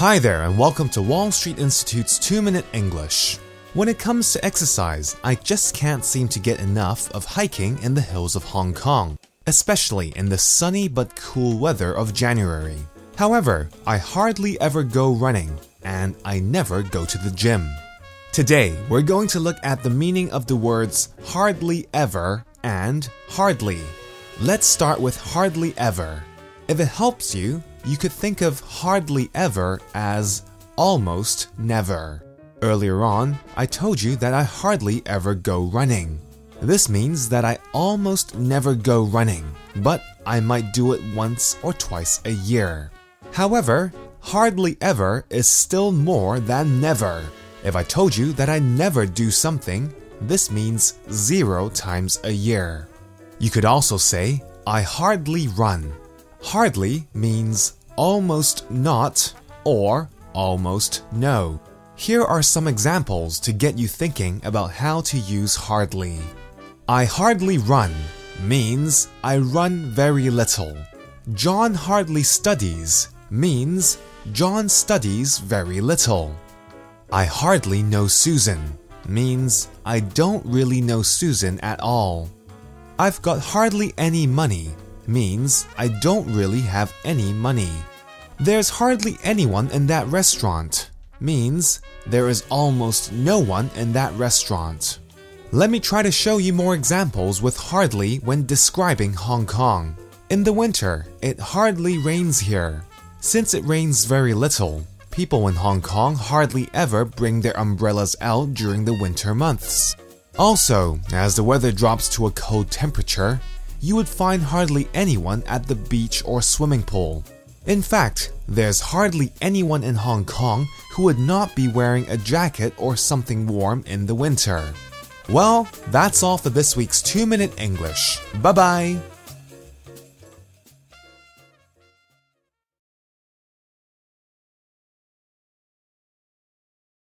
Hi there, and welcome to Wall Street Institute's 2 Minute English. When it comes to exercise, I just can't seem to get enough of hiking in the hills of Hong Kong, especially in the sunny but cool weather of January. However, I hardly ever go running, and I never go to the gym. Today, we're going to look at the meaning of the words hardly ever and hardly. Let's start with hardly ever. If it helps you, you could think of hardly ever as almost never. Earlier on, I told you that I hardly ever go running. This means that I almost never go running, but I might do it once or twice a year. However, hardly ever is still more than never. If I told you that I never do something, this means zero times a year. You could also say, I hardly run. Hardly means almost not or almost no. Here are some examples to get you thinking about how to use hardly. I hardly run means I run very little. John hardly studies means John studies very little. I hardly know Susan means I don't really know Susan at all. I've got hardly any money means I don't really have any money. There's hardly anyone in that restaurant means there is almost no one in that restaurant. Let me try to show you more examples with hardly when describing Hong Kong. In the winter, it hardly rains here. Since it rains very little, people in Hong Kong hardly ever bring their umbrellas out during the winter months. Also, as the weather drops to a cold temperature, you would find hardly anyone at the beach or swimming pool. In fact, there's hardly anyone in Hong Kong who would not be wearing a jacket or something warm in the winter. Well, that's all for this week's 2 Minute English. Bye bye!